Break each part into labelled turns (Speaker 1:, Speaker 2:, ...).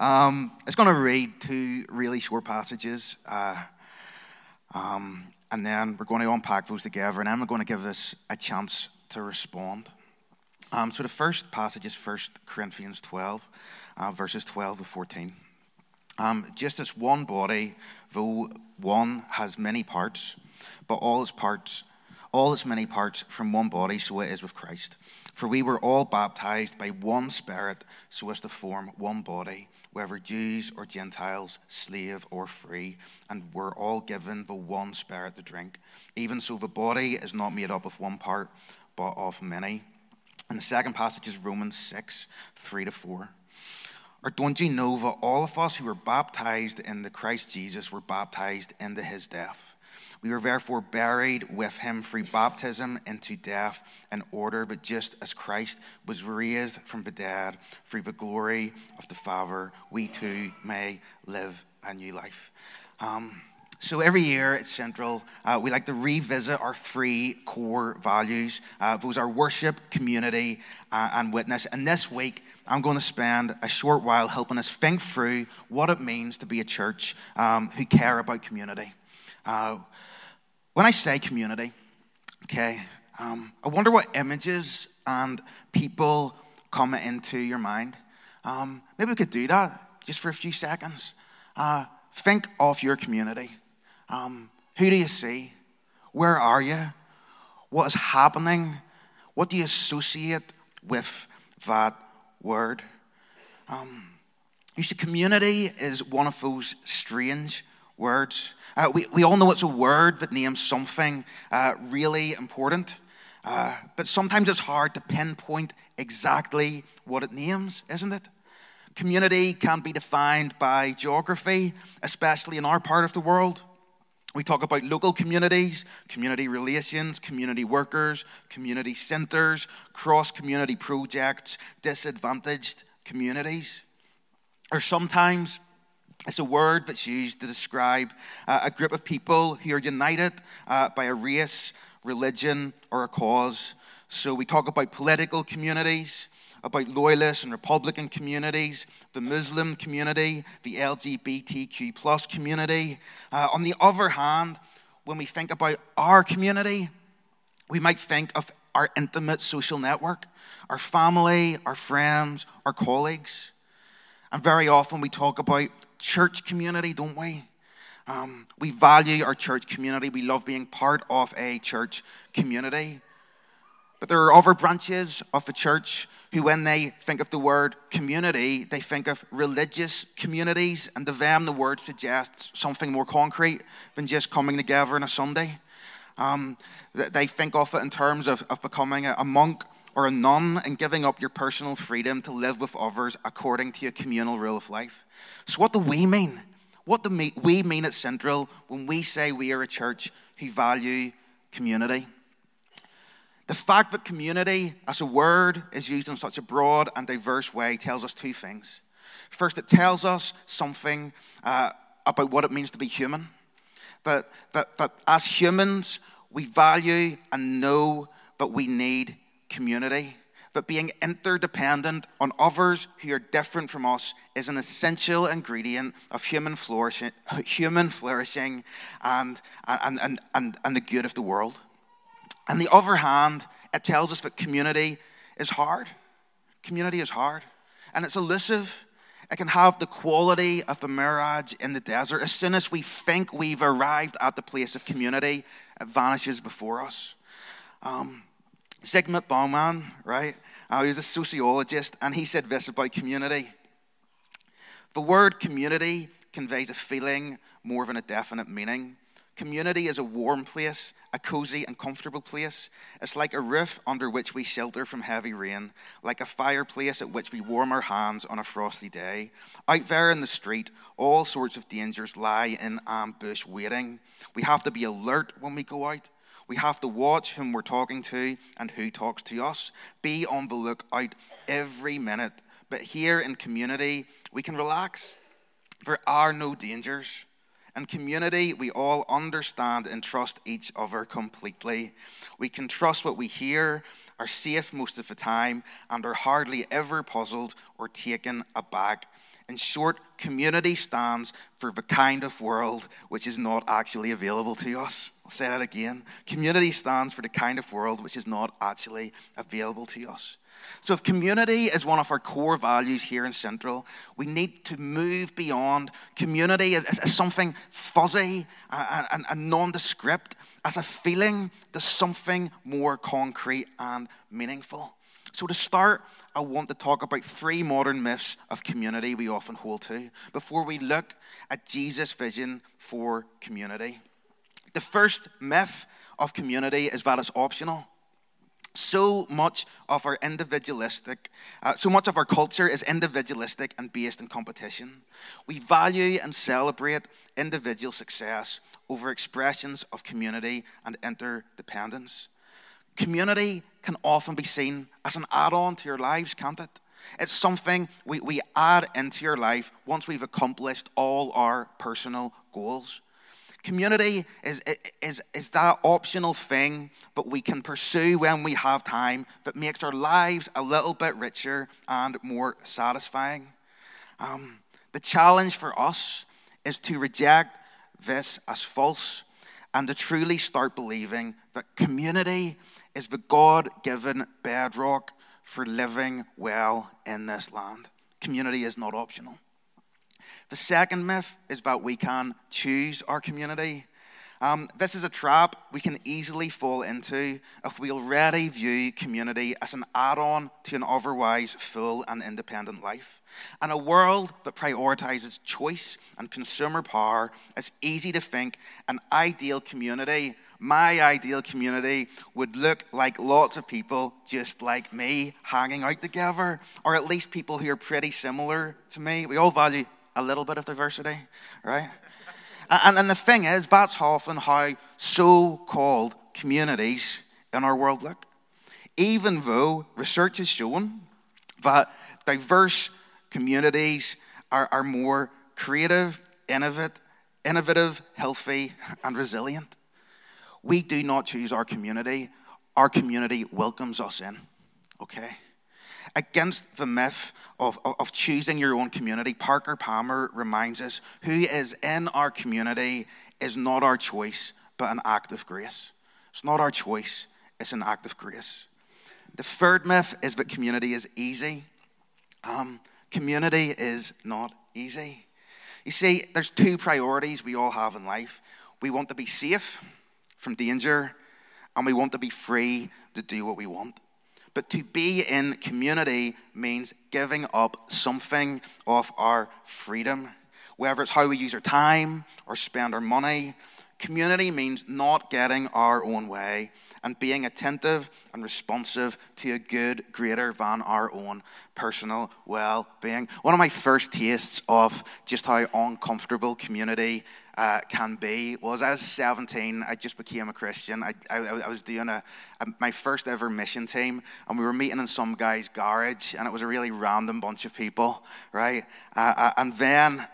Speaker 1: Um, I was going to read two really short passages, uh, um, and then we're going to unpack those together, and then we're going to give us a chance to respond. Um, so the first passage is 1 Corinthians 12, uh, verses 12 to 14. Um, just as one body, though one has many parts, but all its parts, all its many parts from one body, so it is with Christ. For we were all baptized by one Spirit, so as to form one body, whether Jews or Gentiles, slave or free, and we're all given the one Spirit to drink. Even so, the body is not made up of one part, but of many. And the second passage is Romans 6, 3 to 4. Or don't you know that all of us who were baptized into Christ Jesus were baptized into his death? We were therefore buried with him through baptism into death, in order that just as Christ was raised from the dead through the glory of the Father, we too may live a new life. Um, so every year at Central, uh, we like to revisit our three core values. Uh, those are worship, community, uh, and witness. And this week, I'm going to spend a short while helping us think through what it means to be a church um, who care about community. Uh, when I say community, okay, um, I wonder what images and people come into your mind. Um, maybe we could do that just for a few seconds. Uh, think of your community. Um, who do you see? Where are you? What is happening? What do you associate with that word? Um, you see, community is one of those strange words. Uh, we, we all know it's a word that names something uh, really important, uh, but sometimes it's hard to pinpoint exactly what it names, isn't it? Community can be defined by geography, especially in our part of the world. We talk about local communities, community relations, community workers, community centers, cross community projects, disadvantaged communities. Or sometimes it's a word that's used to describe uh, a group of people who are united uh, by a race, religion, or a cause. So we talk about political communities, about loyalist and Republican communities, the Muslim community, the LGBTQ plus community. Uh, on the other hand, when we think about our community, we might think of our intimate social network, our family, our friends, our colleagues. And very often we talk about church community, don't we? Um, we value our church community. We love being part of a church community. But there are other branches of the church who, when they think of the word community, they think of religious communities, and to them, the word suggests something more concrete than just coming together on a Sunday. Um, they think of it in terms of, of becoming a, a monk or a nun and giving up your personal freedom to live with others according to a communal rule of life. So, what do we mean? What do we mean at Central when we say we are a church who value community? The fact that community as a word is used in such a broad and diverse way tells us two things. First, it tells us something uh, about what it means to be human. That, that, that as humans, we value and know that we need community. That being interdependent on others who are different from us is an essential ingredient of human flourishing, human flourishing and, and, and, and, and the good of the world. On the other hand, it tells us that community is hard. Community is hard. And it's elusive. It can have the quality of a mirage in the desert. As soon as we think we've arrived at the place of community, it vanishes before us. Um, Zygmunt Bauman, right? Uh, he was a sociologist, and he said this about community. The word community conveys a feeling more than a definite meaning. Community is a warm place, a cozy and comfortable place. It's like a roof under which we shelter from heavy rain, like a fireplace at which we warm our hands on a frosty day. Out there in the street, all sorts of dangers lie in ambush waiting. We have to be alert when we go out. We have to watch whom we're talking to and who talks to us. Be on the lookout every minute. But here in community, we can relax. There are no dangers. In community, we all understand and trust each other completely. We can trust what we hear, are safe most of the time, and are hardly ever puzzled or taken aback In short, community stands for the kind of world which is not actually available to us. I'll say that again. Community stands for the kind of world which is not actually available to us. So, if community is one of our core values here in Central, we need to move beyond community as, as something fuzzy and, and, and nondescript, as a feeling to something more concrete and meaningful. So, to start, I want to talk about three modern myths of community we often hold to before we look at Jesus' vision for community. The first myth of community is that it's optional. So much of our individualistic, uh, so much of our culture is individualistic and based in competition. We value and celebrate individual success over expressions of community and interdependence. Community can often be seen as an add on to your lives, can't it? It's something we, we add into your life once we've accomplished all our personal goals. Community is, is, is that optional thing that we can pursue when we have time that makes our lives a little bit richer and more satisfying. Um, the challenge for us is to reject this as false and to truly start believing that community is the God given bedrock for living well in this land. Community is not optional. The second myth is that we can choose our community. Um, this is a trap we can easily fall into if we already view community as an add on to an otherwise full and independent life. In a world that prioritizes choice and consumer power, it's easy to think an ideal community my ideal community would look like lots of people just like me hanging out together, or at least people who are pretty similar to me. We all value a little bit of diversity, right? and, and the thing is, that's often how so called communities in our world look. Even though research has shown that diverse communities are, are more creative, innovative, innovative, healthy, and resilient. We do not choose our community, our community welcomes us in. Okay? Against the myth of, of, choosing your own community, Parker Palmer reminds us who is in our community is not our choice, but an act of grace. It's not our choice, it's an act of grace. The third myth is that community is easy. Um, community is not easy. You see, there's two priorities we all have in life. We want to be safe from danger, and we want to be free to do what we want. But to be in community means giving up something of our freedom, whether it's how we use our time or spend our money. Community means not getting our own way and being attentive and responsive to a good greater than our own personal well being. One of my first tastes of just how uncomfortable community uh, can be was I was 17, I just became a Christian. I, I, I was doing a, a, my first ever mission team, and we were meeting in some guy's garage, and it was a really random bunch of people, right? Uh, uh, and then,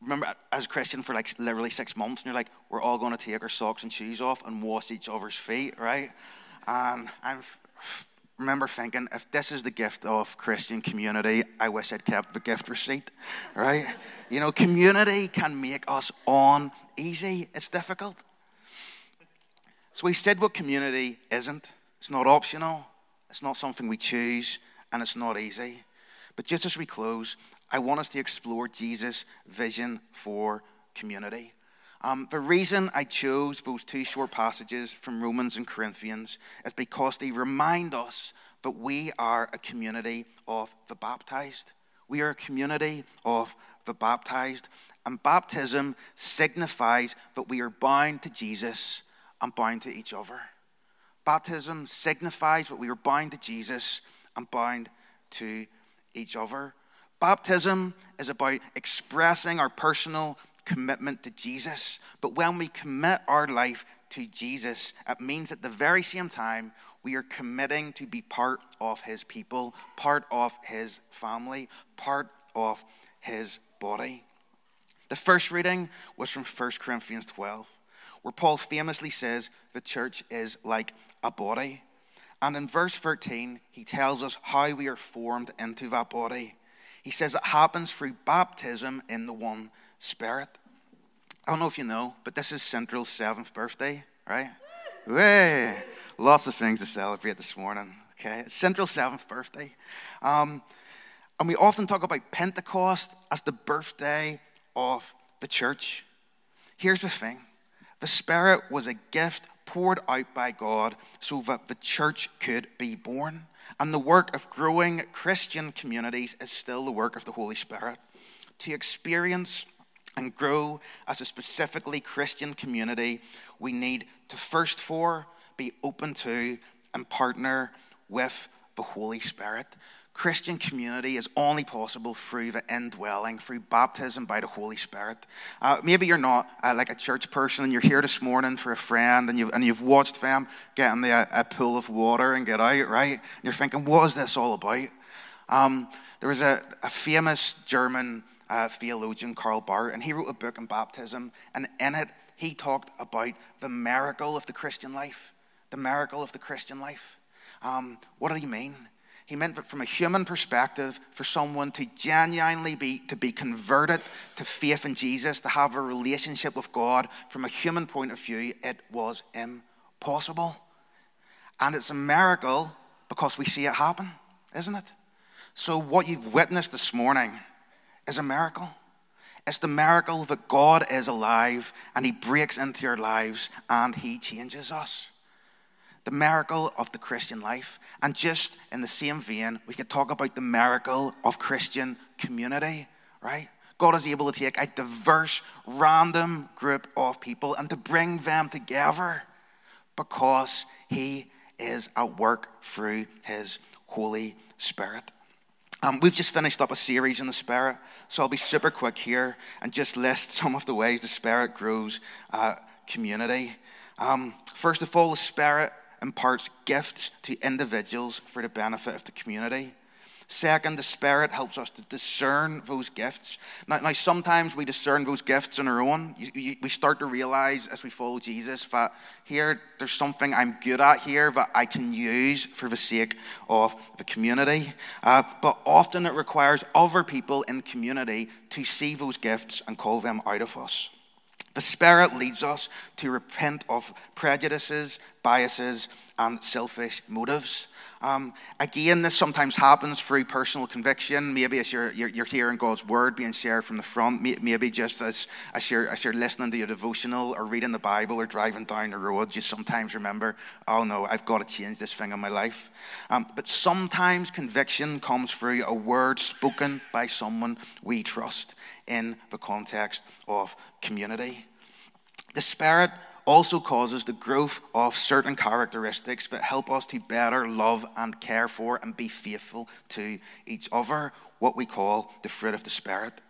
Speaker 1: remember, as a Christian for like literally six months, and you're like, we're all going to take our socks and shoes off and wash each other's feet, right? And I'm remember thinking, if this is the gift of Christian community, I wish I'd kept the gift receipt, right? you know, community can make us on easy. It's difficult. So we said what community isn't. It's not optional. It's not something we choose, and it's not easy. But just as we close, I want us to explore Jesus' vision for community. Um, the reason I chose those two short passages from Romans and Corinthians is because they remind us that we are a community of the baptized. We are a community of the baptized. And baptism signifies that we are bound to Jesus and bound to each other. Baptism signifies that we are bound to Jesus and bound to each other. Baptism is about expressing our personal commitment to Jesus. But when we commit our life to Jesus, it means at the very same time we are committing to be part of his people, part of his family, part of his body. The first reading was from 1 Corinthians 12, where Paul famously says the church is like a body. And in verse 13, he tells us how we are formed into that body. He says it happens through baptism in the one Spirit. I don't know if you know, but this is Central's seventh birthday, right? Way! Lots of things to celebrate this morning, okay? It's Central's seventh birthday. Um, and we often talk about Pentecost as the birthday of the church. Here's the thing the Spirit was a gift poured out by God so that the church could be born. And the work of growing Christian communities is still the work of the Holy Spirit. To experience and grow as a specifically Christian community, we need to first for be open to and partner with the Holy Spirit. Christian community is only possible through the indwelling, through baptism by the Holy Spirit. Uh, maybe you're not uh, like a church person and you're here this morning for a friend and you've, and you've watched them get in the, a, a pool of water and get out, right? And you're thinking, what is this all about? Um, there was a, a famous German uh, theologian, Karl Barth, and he wrote a book on baptism, and in it, he talked about the miracle of the Christian life. The miracle of the Christian life. Um, what did he mean? He meant that from a human perspective, for someone to genuinely be to be converted to faith in Jesus, to have a relationship with God, from a human point of view, it was impossible. And it's a miracle because we see it happen, isn't it? So what you've witnessed this morning is a miracle. It's the miracle that God is alive and He breaks into your lives and He changes us the miracle of the Christian life. And just in the same vein, we could talk about the miracle of Christian community, right? God is able to take a diverse, random group of people and to bring them together because He is at work through His Holy Spirit. Um, we've just finished up a series in the Spirit, so I'll be super quick here and just list some of the ways the Spirit grows uh, community. Um, first of all, the Spirit imparts gifts to individuals for the benefit of the community. Second, the Spirit helps us to discern those gifts. Now, now sometimes we discern those gifts on our own. You, you, we start to realize as we follow Jesus that here, there's something I'm good at here that I can use for the sake of the community. Uh, but often it requires other people in the community to see those gifts and call them out of us. The Spirit leads us to repent of prejudices, biases, and selfish motives. Um, again, this sometimes happens through personal conviction. Maybe as you're, you're, you're, hearing God's word being shared from the front, maybe just as, as, you're, as you're listening to your devotional or reading the Bible or driving down the road, you sometimes remember, oh no, I've got to change this thing in my life. Um, but sometimes conviction comes through a word spoken by someone we trust in the context of community. The Spirit also causes the growth of certain characteristics that help us to better love and care for and be faithful to each other, what we call the fruit of the Spirit.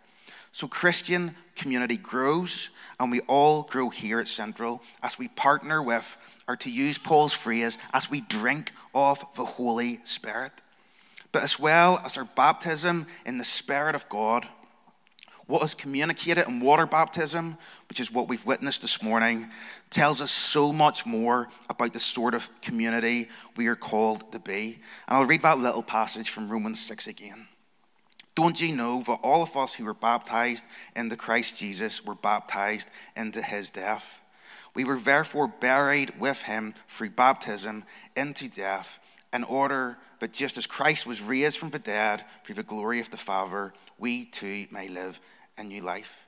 Speaker 1: So, Christian community grows, and we all grow here at Central as we partner with, or to use Paul's phrase, as we drink of the Holy Spirit. But as well as our baptism in the Spirit of God, what is communicated in water baptism, which is what we've witnessed this morning, tells us so much more about the sort of community we are called to be. And I'll read that little passage from Romans 6 again. Don't you know that all of us who were baptized into Christ Jesus were baptized into his death? We were therefore buried with him through baptism into death, in order that just as Christ was raised from the dead through the glory of the Father, we too may live a new life.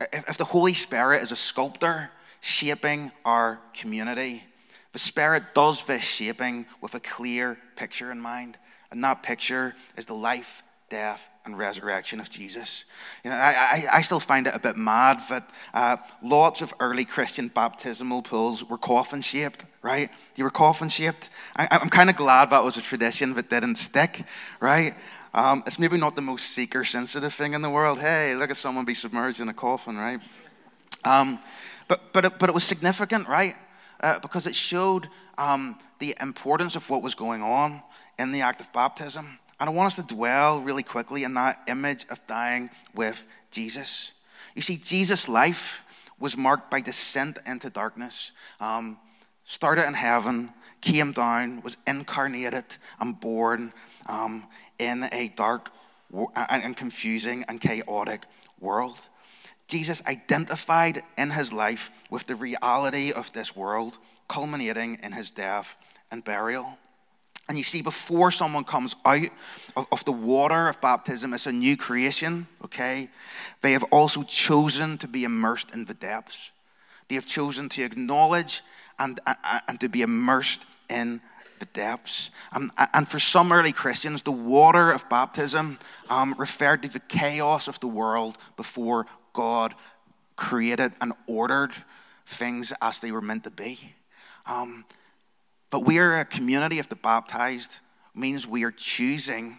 Speaker 1: If the Holy Spirit is a sculptor shaping our community, the Spirit does this shaping with a clear picture in mind. And that picture is the life, death, and resurrection of Jesus. You know, I, I, I still find it a bit mad that uh, lots of early Christian baptismal pools were coffin shaped, right? They were coffin shaped. I, I'm kind of glad that was a tradition that didn't stick, right? Um, it's maybe not the most seeker sensitive thing in the world. Hey, look at someone be submerged in a coffin, right? Um, but, but, it, but it was significant, right? Uh, because it showed um, the importance of what was going on in the act of baptism. And I want us to dwell really quickly in that image of dying with Jesus. You see, Jesus' life was marked by descent into darkness. Um, started in heaven, came down, was incarnated and born um, in a dark and confusing and chaotic world. Jesus identified in his life with the reality of this world, culminating in his death and burial. And you see, before someone comes out of, of, the water of baptism as a new creation, okay, they have also chosen to be immersed in the depths. They have chosen to acknowledge and, and, and to be immersed in the depths. Um, and for some early Christians, the water of baptism um, referred to the chaos of the world before God created and ordered things as they were meant to be. Um, but we are a community of the baptized, means we are choosing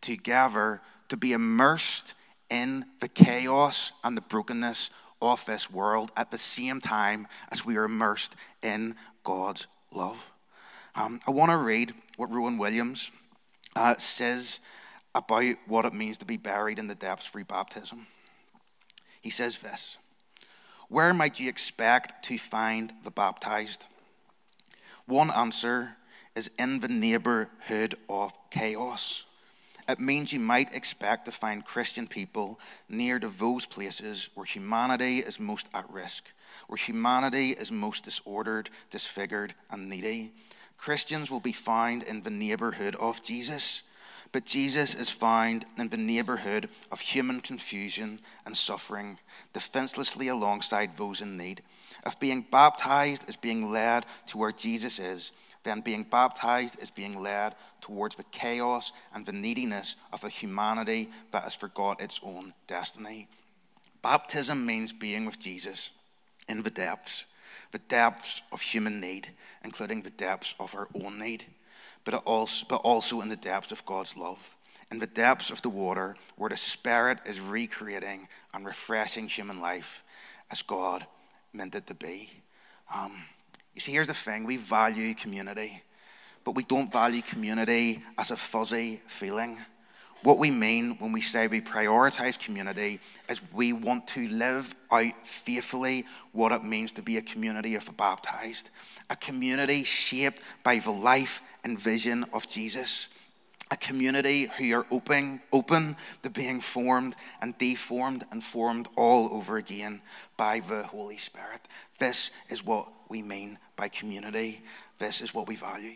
Speaker 1: together to be immersed in the chaos and the brokenness of this world at the same time as we are immersed in God's love. Um, I want to read what Rowan Williams uh, says about what it means to be buried in the depths through baptism. He says this Where might you expect to find the baptized? One answer is in the neighborhood of chaos. It means you might expect to find Christian people near to those places where humanity is most at risk, where humanity is most disordered, disfigured, and needy. Christians will be found in the neighborhood of Jesus, but Jesus is found in the neighborhood of human confusion and suffering, defenselessly alongside those in need. If being baptized is being led to where Jesus is, then being baptized is being led towards the chaos and the neediness of a humanity that has forgot its own destiny. Baptism means being with Jesus in the depths, the depths of human need, including the depths of our own need, but also, but also in the depths of God's love, in the depths of the water where the Spirit is recreating and refreshing human life as God meant it to be. Um, you see, here's the thing we value community, but we don't value community as a fuzzy feeling. What we mean when we say we prioritize community is we want to live out faithfully what it means to be a community of the baptized, a community shaped by the life and vision of Jesus a community who are open, open to being formed and deformed and formed all over again by the Holy Spirit. This is what we mean by community. This is what we value.